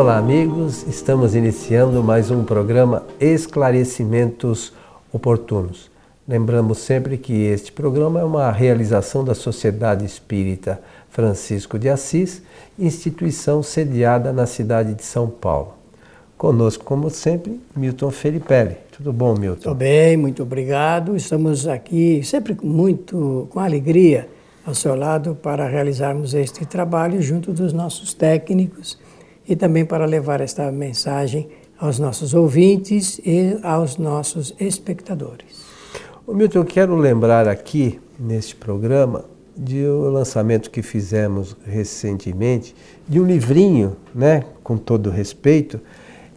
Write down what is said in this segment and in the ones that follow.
Olá, amigos. Estamos iniciando mais um programa Esclarecimentos Oportunos. Lembramos sempre que este programa é uma realização da Sociedade Espírita Francisco de Assis, instituição sediada na cidade de São Paulo. Conosco, como sempre, Milton Felipe. Tudo bom, Milton? Tudo bem, muito obrigado. Estamos aqui sempre muito com alegria ao seu lado para realizarmos este trabalho junto dos nossos técnicos e também para levar esta mensagem aos nossos ouvintes e aos nossos espectadores. O Milton, eu quero lembrar aqui neste programa de um lançamento que fizemos recentemente de um livrinho, né, com todo respeito,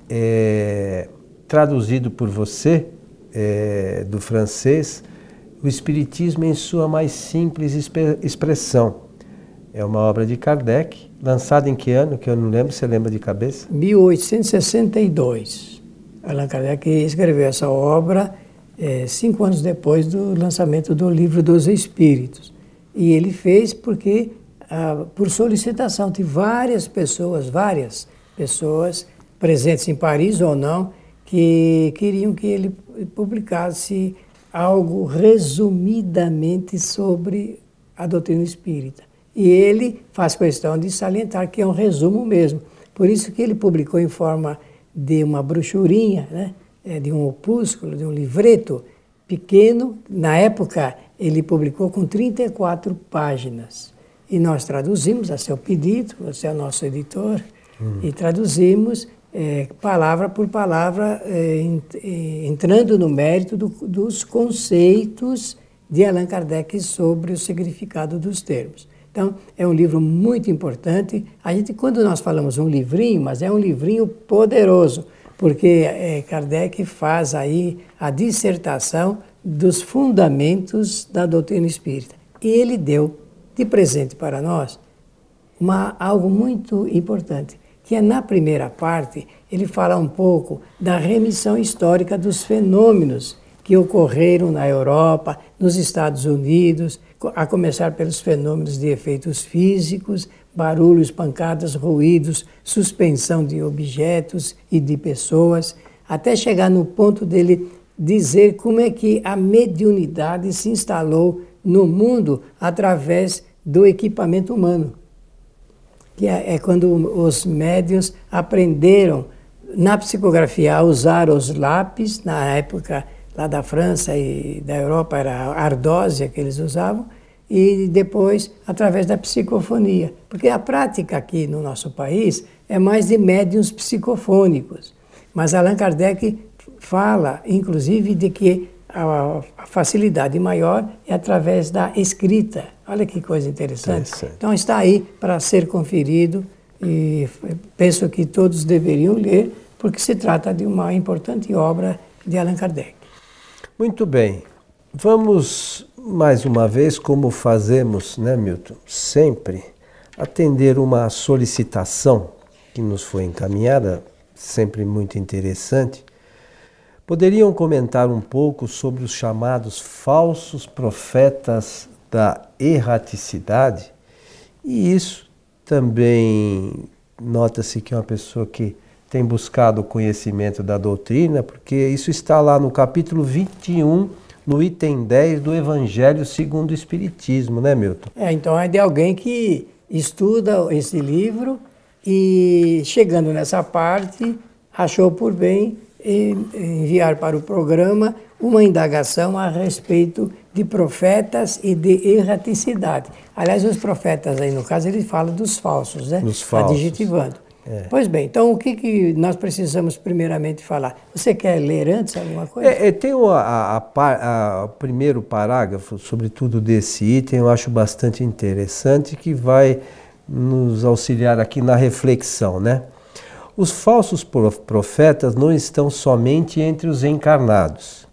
é, traduzido por você, é, do francês, o Espiritismo em sua mais simples expressão. É uma obra de Kardec, lançada em que ano? Que eu não lembro, você lembra de cabeça? 1862. Allan Kardec escreveu essa obra é, cinco anos depois do lançamento do Livro dos Espíritos. E ele fez porque, ah, por solicitação de várias pessoas, várias pessoas, presentes em Paris ou não, que queriam que ele publicasse algo resumidamente sobre a doutrina espírita. E ele faz questão de salientar que é um resumo mesmo. Por isso que ele publicou em forma de uma brochurinha, né? É, de um opúsculo, de um livreto pequeno. Na época, ele publicou com 34 páginas. E nós traduzimos a seu pedido, você é o nosso editor, hum. e traduzimos é, palavra por palavra, é, é, entrando no mérito do, dos conceitos de Allan Kardec sobre o significado dos termos. Então, é um livro muito importante. A gente, quando nós falamos um livrinho, mas é um livrinho poderoso, porque é, Kardec faz aí a dissertação dos fundamentos da doutrina espírita. E ele deu de presente para nós uma, algo muito importante que é na primeira parte, ele fala um pouco da remissão histórica dos fenômenos que ocorreram na Europa, nos Estados Unidos, a começar pelos fenômenos de efeitos físicos, barulhos, pancadas, ruídos, suspensão de objetos e de pessoas, até chegar no ponto dele dizer como é que a mediunidade se instalou no mundo através do equipamento humano que é, é quando os médios aprenderam na psicografia a usar os lápis, na época lá da França e da Europa era a ardósia que eles usavam, e depois através da psicofonia. Porque a prática aqui no nosso país é mais de médiums psicofônicos. Mas Allan Kardec fala, inclusive, de que a, facilidade maior é através da escrita. Olha que coisa interessante. interessante. Então está aí para ser conferido e penso que todos deveriam ler, porque se trata de uma importante obra de Allan Kardec. Muito bem. Vamos mais uma vez, como fazemos, né, Milton? Sempre atender uma solicitação que nos foi encaminhada, sempre muito interessante Poderiam comentar um pouco sobre os chamados falsos profetas da erraticidade? E isso também nota-se que é uma pessoa que tem buscado o conhecimento da doutrina, porque isso está lá no capítulo 21, no item 10 do Evangelho segundo o Espiritismo, né, Milton? É, então é de alguém que estuda esse livro e chegando nessa parte achou por bem enviar para o programa uma indagação a respeito de profetas e de erraticidade. Aliás, os profetas aí, no caso, ele fala dos falsos, né? Dos falsos. Adjetivando. É. Pois bem, então o que, que nós precisamos primeiramente falar? Você quer ler antes alguma coisa? É, é, tem o a, a, a, primeiro parágrafo, sobretudo desse item, eu acho bastante interessante, que vai nos auxiliar aqui na reflexão, né? Os falsos profetas não estão somente entre os encarnados.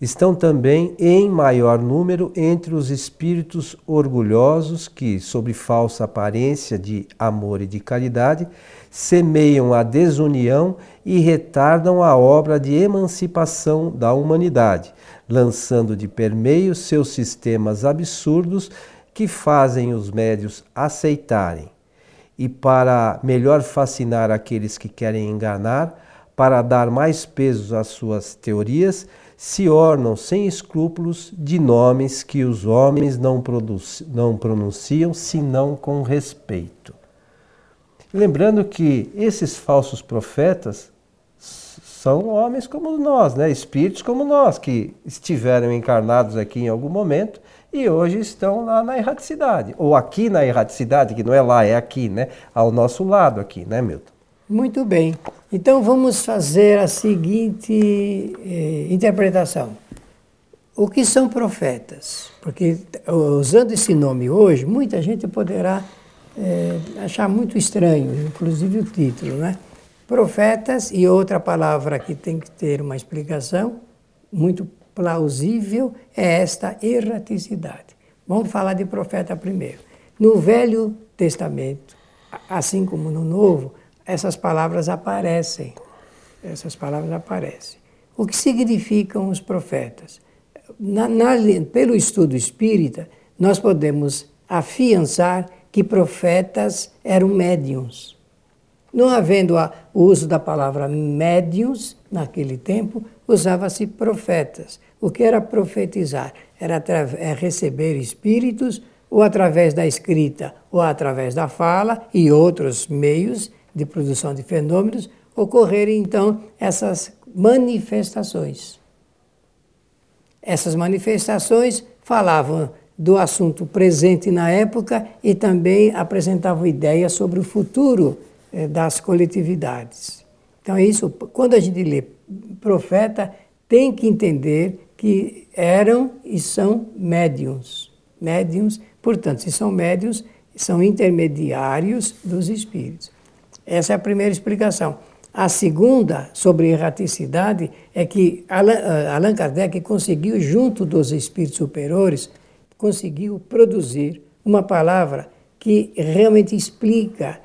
Estão também em maior número entre os espíritos orgulhosos que, sob falsa aparência de amor e de caridade, semeiam a desunião e retardam a obra de emancipação da humanidade, lançando de permeio seus sistemas absurdos que fazem os médios aceitarem. E para melhor fascinar aqueles que querem enganar, para dar mais peso às suas teorias, se ornam sem escrúpulos de nomes que os homens não, não pronunciam senão com respeito. Lembrando que esses falsos profetas são homens como nós, né? espíritos como nós, que estiveram encarnados aqui em algum momento e hoje estão lá na erraticidade. Ou aqui na erraticidade, que não é lá, é aqui, né? Ao nosso lado aqui, né, Milton? Muito bem. Então vamos fazer a seguinte eh, interpretação. O que são profetas? Porque usando esse nome hoje, muita gente poderá eh, achar muito estranho, inclusive o título, né? Profetas, e outra palavra que tem que ter uma explicação muito plausível, é esta erraticidade. Vamos falar de profeta primeiro. No Velho Testamento, assim como no Novo, essas palavras aparecem. Essas palavras aparecem. O que significam os profetas? Na, na, pelo estudo espírita, nós podemos afiançar que profetas eram médiums. Não havendo o uso da palavra médiums naquele tempo, usava-se profetas. O que era profetizar? Era é receber espíritos, ou através da escrita, ou através da fala e outros meios de produção de fenômenos, ocorrerem então essas manifestações. Essas manifestações falavam do assunto presente na época e também apresentavam ideias sobre o futuro é, das coletividades. Então, é isso, quando a gente lê profeta, tem que entender que eram e são médiums. Médiums, portanto, se são médiums, são intermediários dos espíritos. Essa é a primeira explicação. A segunda, sobre erraticidade, é que eh, Allan Kardec conseguiu, junto dos espíritos superiores, conseguiu produzir uma palavra que realmente explica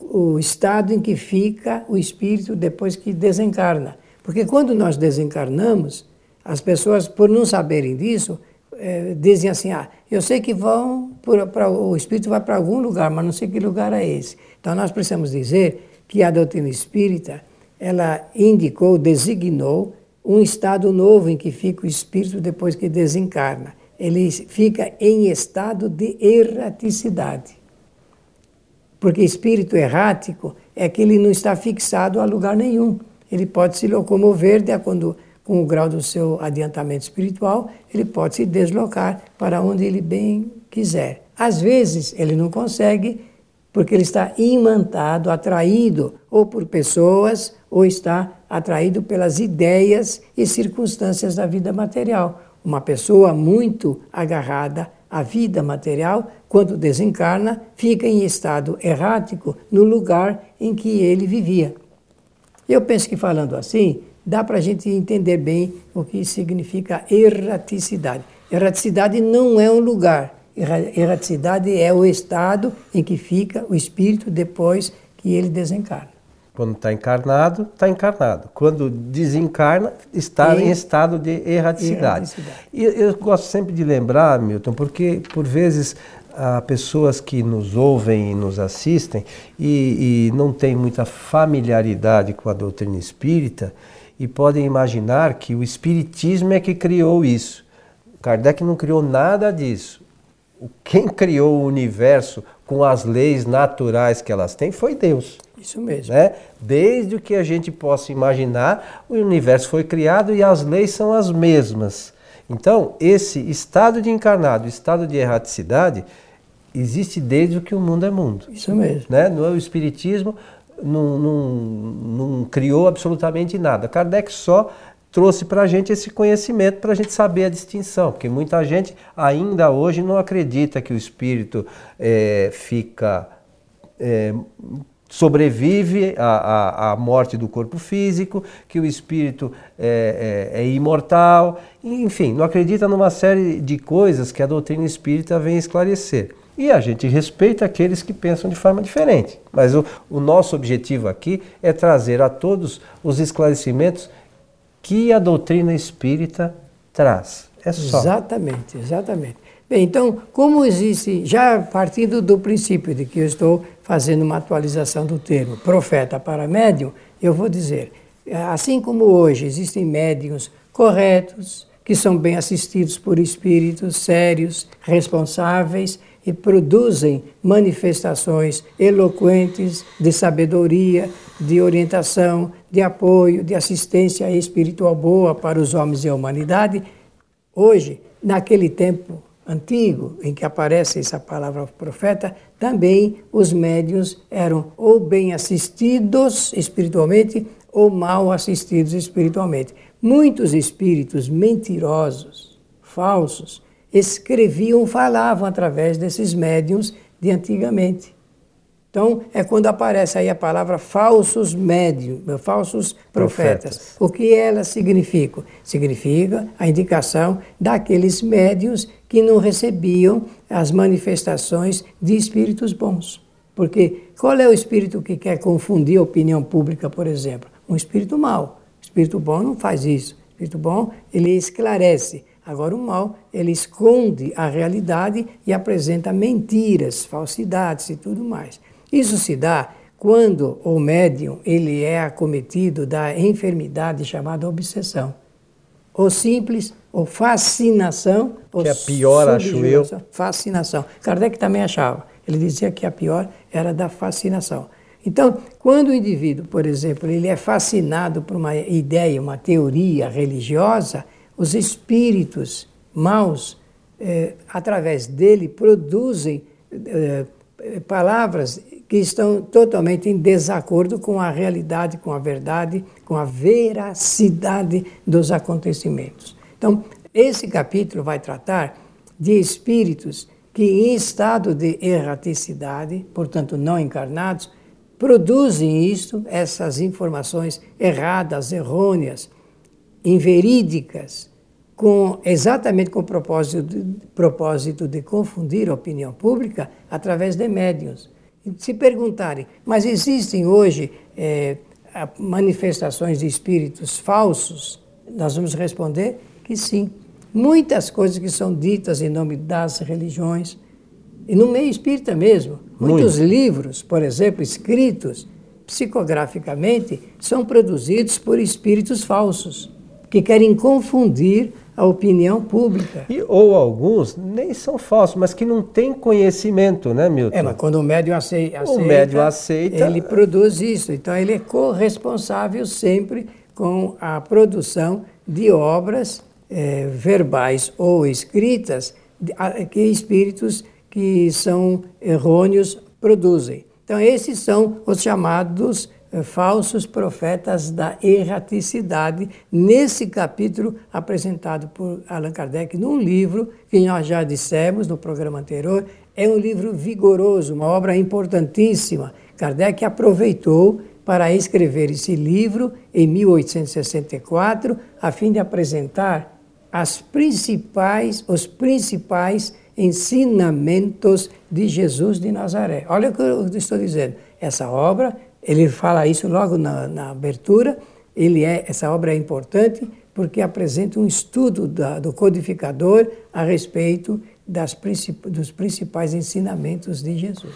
o, estado em que fica o espírito depois que desencarna. Porque quando nós desencarnamos, as pessoas, por não saberem disso, é, dizem assim: ah, eu sei que vão, o espírito vai para algum lugar, mas não sei que lugar é esse. Então nós precisamos dizer que a doutrina espírita ela indicou, designou um estado novo em que fica o espírito depois que desencarna. Ele fica em estado de erraticidade. Porque espírito errático é que ele não está fixado a lugar nenhum. Ele pode se locomover de acordo com o grau do seu adiantamento espiritual, ele pode se deslocar para onde ele bem quiser. Às vezes ele não consegue porque ele está imantado, atraído ou por pessoas ou está atraído pelas ideias e circunstâncias da vida material. Uma pessoa muito agarrada a vida material, quando desencarna, fica em estado errático no lugar em que ele vivia. Eu penso que falando assim, dá para a gente entender bem o que significa erraticidade. Erraticidade não é um lugar, erraticidade é o estado em que fica o espírito depois que ele desencarna. Quando está encarnado, está encarnado. Quando desencarna, está em, em estado de erraticidade. erraticidade. E eu gosto sempre de lembrar, Milton, porque por vezes há pessoas que nos ouvem e nos assistem e, e não têm muita familiaridade com a doutrina espírita e podem imaginar que o espiritismo é que criou isso. Kardec não criou nada disso. Quem criou o universo com as leis naturais que elas têm foi Deus. Isso mesmo. Né? Desde o que a gente possa imaginar, o universo foi criado e as leis são as mesmas. Então, esse estado de encarnado, estado de erraticidade, existe desde o que o mundo é mundo. Isso mesmo. Né? No o Espiritismo não, não, não criou absolutamente nada. Kardec só trouxe para a gente esse conhecimento para a gente saber a distinção, porque muita gente ainda hoje não acredita que o espírito é, fica é, sobrevive à, à, à, morte do corpo físico, que o espírito é, é, é, imortal, enfim, não acredita numa série de coisas que a doutrina espírita vem esclarecer. E a gente respeita aqueles que pensam de forma diferente. Mas o, o nosso objetivo aqui é trazer a todos os esclarecimentos que a doutrina espírita traz. É só. Exatamente, exatamente. Bem, então, como existe, já partindo do princípio de que eu estou fazendo uma atualização do termo profeta para médium, eu vou dizer, assim como hoje existem médiums corretos, que são bem assistidos por espíritos sérios, responsáveis e produzem manifestações eloquentes de sabedoria, de orientação, de apoio, de assistência espiritual boa para os homens e a humanidade. Hoje, naquele tempo antigo, em que aparece essa palavra profeta, também os médios eram ou bem assistidos espiritualmente ou mal assistidos espiritualmente. Muitos espíritos mentirosos, falsos, escreviam, falavam através desses médiums de antigamente. Então, é quando aparece aí a palavra falsos médiums, falsos profetas. profetas. O que elas significam? Significa a indicação daqueles médiums que não recebiam as manifestações de espíritos bons. Porque qual é o espírito que quer confundir a opinião pública, por exemplo? Um espírito mau. O espírito bom não faz isso. O espírito bom, ele esclarece. Agora, o mal, ele esconde a realidade e apresenta mentiras, falsidades e tudo mais. Isso se dá quando o médium ele é acometido da enfermidade chamada obsessão. Ou simples, ou fascinação. Que é pior, acho eu. Fascinação. Kardec também achava. Ele dizia que a pior era da fascinação. Então, quando o indivíduo, por exemplo, ele é fascinado por uma ideia, uma teoria religiosa, os espíritos maus, eh, através dele, produzem eh, palavras que estão totalmente em desacordo com a realidade, com a verdade, com a veracidade dos acontecimentos. Então, esse capítulo vai tratar de espíritos que, em estado de erraticidade, portanto não encarnados, produzem isto, essas informações erradas, errôneas, inverídicas, com, exatamente com o propósito de, propósito de confundir a opinião pública através de médiuns se perguntarem, mas existem hoje é, manifestações de espíritos falsos? Nós vamos responder que sim. Muitas coisas que são ditas em nome das religiões, e no meio espírita mesmo. Muitos Muito. livros, por exemplo, escritos psicograficamente, são produzidos por espíritos falsos, que querem confundir a opinião pública. E, ou alguns nem são falsos, mas que não têm conhecimento, né, Milton? É, mas quando o médium aceita, o médium aceita, ele produz isso. Então ele é corresponsável sempre com a produção de obras é, verbais ou escritas que espíritos que são errôneos produzem. Então esses são os chamados falsos profetas da erraticidade, nesse capítulo apresentado por Allan Kardec num livro que nós já dissemos no programa anterior, é um livro vigoroso, uma obra importantíssima. Kardec aproveitou para escrever esse livro em 1864, a fim de apresentar as principais, os principais ensinamentos de Jesus de Nazaré. Olha o que eu estou dizendo. Essa obra ele fala isso logo na, na abertura. Ele é, essa obra é importante porque apresenta um estudo da, do codificador a respeito das, dos principais ensinamentos de Jesus.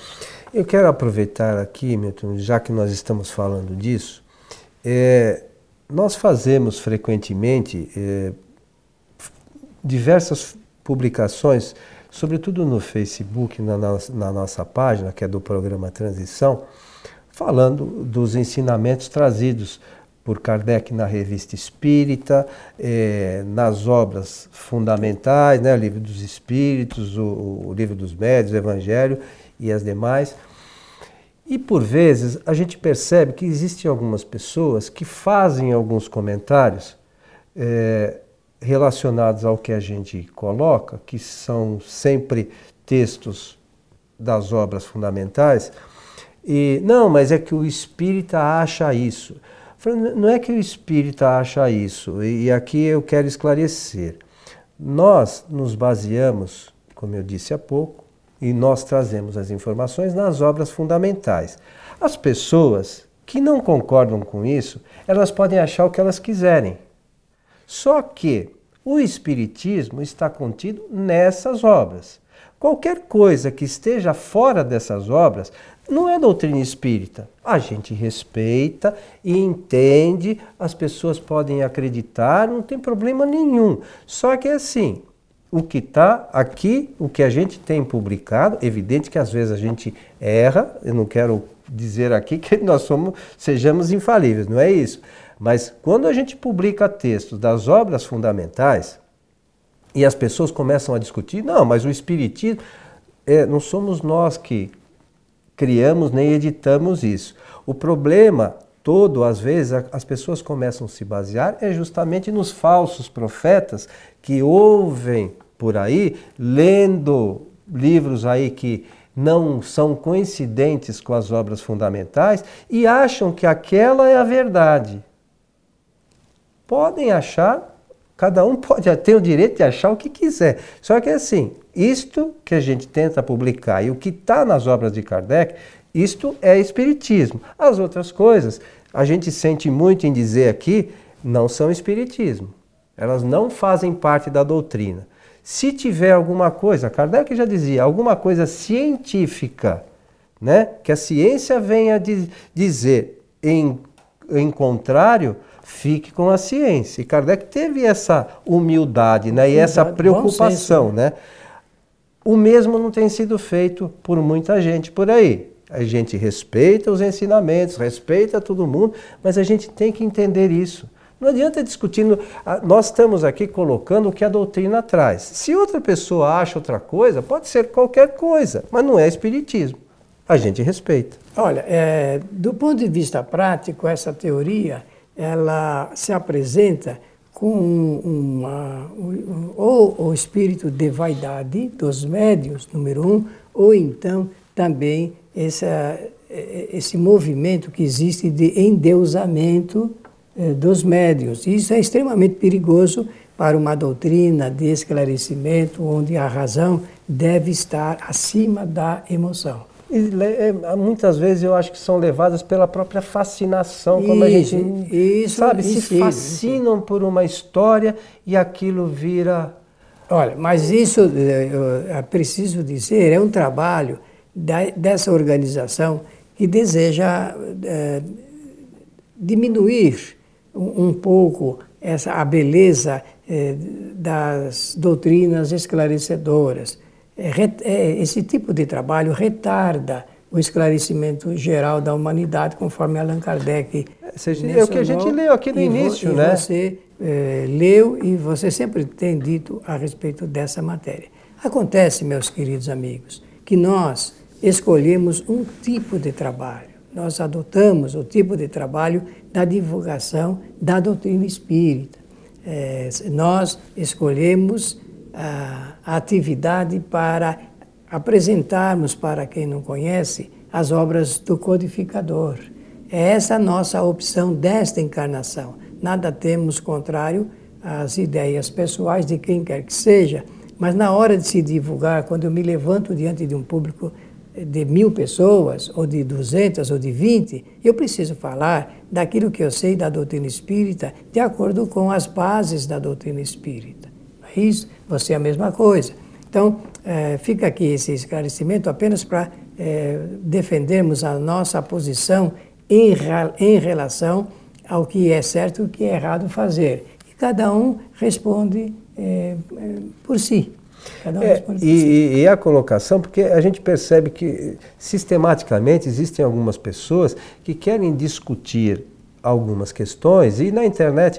Eu quero aproveitar aqui, Milton, já que nós estamos falando disso, é, nós fazemos frequentemente é, diversas publicações, sobretudo no Facebook, na, na nossa página, que é do programa Transição, falando dos ensinamentos trazidos por Kardec na Revista Espírita, eh, nas obras fundamentais, né, o Livro dos Espíritos, o, o Livro dos Médios, o Evangelho e as demais. E por vezes a gente percebe que existem algumas pessoas que fazem alguns comentários eh, relacionados ao que a gente coloca, que são sempre textos das obras fundamentais, e não, mas é que o espírita acha isso. Não é que o espírita acha isso, e aqui eu quero esclarecer. Nós nos baseamos, como eu disse há pouco, e nós trazemos as informações nas obras fundamentais. As pessoas que não concordam com isso, elas podem achar o que elas quiserem. Só que O Espiritismo está contido nessas obras. Qualquer coisa que esteja fora dessas obras não é doutrina espírita. A gente respeita e entende, as pessoas podem acreditar, não tem problema nenhum. Só que é assim, o que está aqui, o que a gente tem publicado, evidente que às vezes a gente erra, eu não quero dizer aqui que nós somos, sejamos infalíveis, não é isso. Mas quando a gente publica textos das obras fundamentais e as pessoas começam a discutir, não, mas o Espiritismo, é, não somos nós que criamos nem editamos isso. O problema todo, às vezes, as pessoas começam a se basear é justamente nos falsos profetas que ouvem por aí, lendo livros aí que não são coincidentes com as obras fundamentais e acham que aquela é a verdade. Podem achar, cada um pode ter o direito de achar o que quiser. Só que assim, isto que a gente tenta publicar e o que está nas obras de Kardec, isto é espiritismo. As outras coisas, a gente sente muito em dizer aqui, não são espiritismo. Elas não fazem parte da doutrina. Se tiver alguma coisa, Kardec já dizia, alguma coisa científica, né, que a ciência venha dizer em, em contrário, fique com a ciência. E Kardec teve essa humildade né, e essa preocupação. Né? O mesmo não tem sido feito por muita gente por aí. A gente respeita os ensinamentos, respeita todo mundo, mas a gente tem que entender isso. Não adianta discutindo, nós estamos aqui colocando o que a doutrina traz. Se outra pessoa acha outra coisa, pode ser qualquer coisa, mas não é espiritismo. A gente respeita. Olha, é, do ponto de vista prático, essa teoria ela se apresenta com uma, ou o espírito de vaidade dos médios, número um, ou então também essa, esse movimento que existe de endeusamento eh, dos médios. Isso é extremamente perigoso para uma doutrina de esclarecimento onde a razão deve estar acima da emoção. E, é, muitas vezes eu acho que são levadas pela própria fascinação, como isso, a gente isso, sabe, se fascinam por uma história e aquilo vira. Olha, mas isso é preciso dizer é um trabalho da, dessa organização que deseja é, diminuir um, pouco essa, a beleza eh, das doutrinas esclarecedoras. É, é, esse tipo de trabalho retarda o esclarecimento geral da humanidade, conforme Allan Kardec. É, é o que a gente leu aqui no início, vo, né? Você é, leu e você sempre tem dito a respeito dessa matéria. Acontece, meus queridos amigos, que nós escolhemos um tipo de trabalho nós adotamos o tipo de trabalho da divulgação da doutrina espírita. É, nós escolhemos a, a atividade para apresentarmos para quem não conhece as obras do codificador. É essa a nossa opção desta encarnação. Nada temos contrário às ideias pessoais de quem quer que seja, mas na hora de se divulgar, quando eu me levanto diante de um público de mil pessoas, ou de duzentas, ou de vinte, eu preciso falar daquilo que eu sei da doutrina espírita, de acordo com as bases da doutrina espírita. É isso? Você é a mesma coisa. Então, é, fica aqui esse esclarecimento apenas para é, defendermos a nossa posição em, em relação ao que é certo e o que é errado fazer. E cada um responde é, por si. É, e, e, a colocação, porque a gente percebe que sistematicamente existem algumas pessoas que querem discutir algumas questões e na internet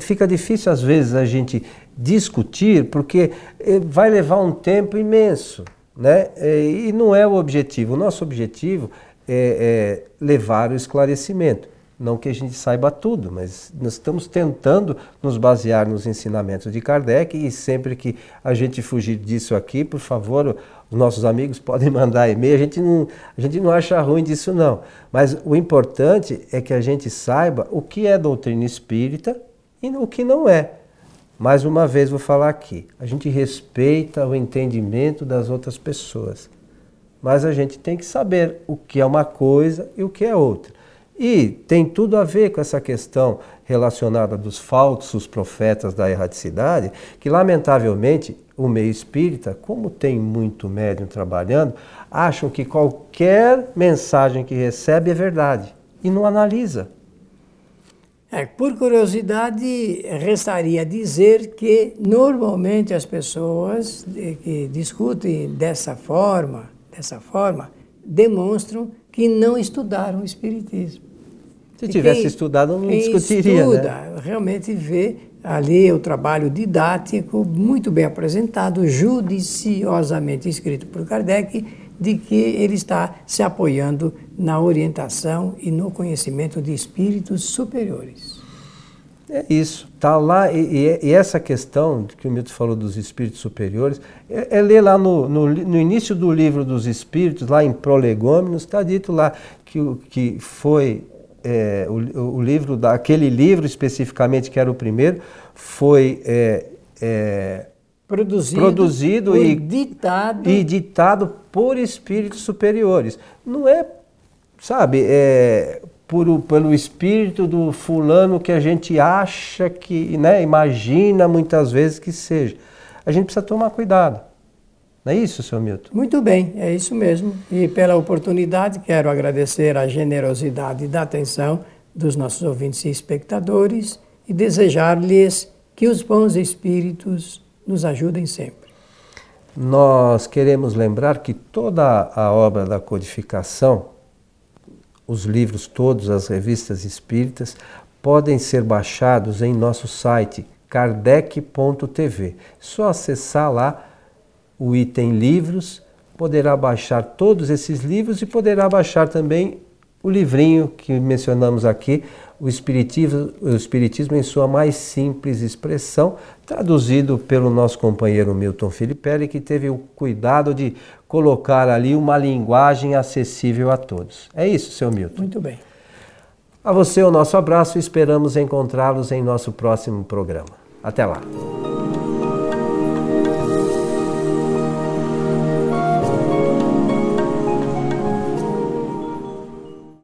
fica difícil às vezes a gente discutir porque eh, vai levar um tempo imenso, né? E não é o objetivo. O nosso objetivo é, é levar o esclarecimento. Não que a gente saiba tudo, mas nós estamos tentando nos basear nos ensinamentos de Kardec e sempre que a gente fugir disso aqui, por favor, os nossos amigos podem mandar e-mail. A gente não, a gente não acha ruim disso não. Mas o importante é que a gente saiba o que é doutrina espírita e o que não é. Mais uma vez vou falar aqui, a gente respeita o entendimento das outras pessoas, mas a gente tem que saber o que é uma coisa e o que é outra. E tem tudo a ver com essa questão relacionada dos falsos profetas da erraticidade, que lamentavelmente o meio espírita, como tem muito médium trabalhando, acham que qualquer mensagem que recebe é verdade e não analisa. É, por curiosidade, restaria dizer que normalmente as pessoas que discutem dessa forma, dessa forma, demonstram que não estudaram o Espiritismo. Se tivesse quem, estudado, não discutiria. Estuda, né? realmente vê ali o trabalho didático, muito bem apresentado, judiciosamente escrito por Kardec, de que ele está se apoiando na orientação e no conhecimento de espíritos superiores. É isso, está lá, e, e, essa questão que o Milton falou dos espíritos superiores, é, é ler lá no, no, no, início do livro dos espíritos, lá em Prolegômenos, está dito lá que, que foi é, o, o, livro, aquele livro especificamente, que era o primeiro, foi é, é, produzido, produzido e, ditado. e ditado por espíritos superiores. Não é, sabe, é, por, pelo espírito do fulano que a gente acha que, né, imagina muitas vezes que seja. A gente precisa tomar cuidado. Não é isso, senhor Milton? Muito bem, é isso mesmo. E pela oportunidade, quero agradecer a generosidade da atenção dos nossos ouvintes e espectadores e desejar-lhes que os bons espíritos nos ajudem sempre. Nós queremos lembrar que toda a obra da codificação, os livros todos, as revistas espíritas, podem ser baixados em nosso site kardec.tv. Só acessar lá o item livros, poderá baixar todos esses livros e poderá baixar também o livrinho que mencionamos aqui, o Espiritismo, o Espiritismo em sua mais simples expressão, traduzido pelo nosso companheiro Milton Filipelli, que teve o cuidado de colocar ali uma linguagem acessível a todos. É isso, seu Milton. Muito bem. A você o nosso abraço e esperamos encontrá-los em nosso próximo programa. Até lá.